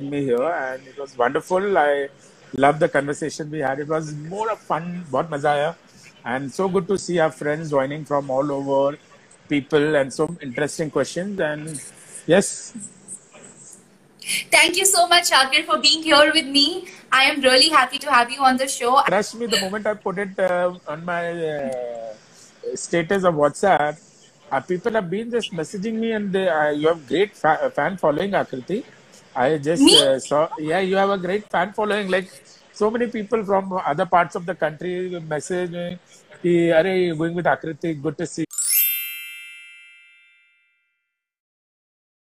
me here and it was wonderful. I love the conversation we had. It was more of fun, what mazaya. And so good to see our friends joining from all over, people and some interesting questions. And yes. Thank you so much, Shakir, for being here with me. I am really happy to have you on the show. Trust me, the moment I put it uh, on my uh, status of WhatsApp, uh, people have been just messaging me and they, uh, you have great fa fan following, Akriti. I just uh, saw, yeah, you have a great fan following. Like so many people from other parts of the country message me, कि, "Arey, you going with Akriti? Good to see."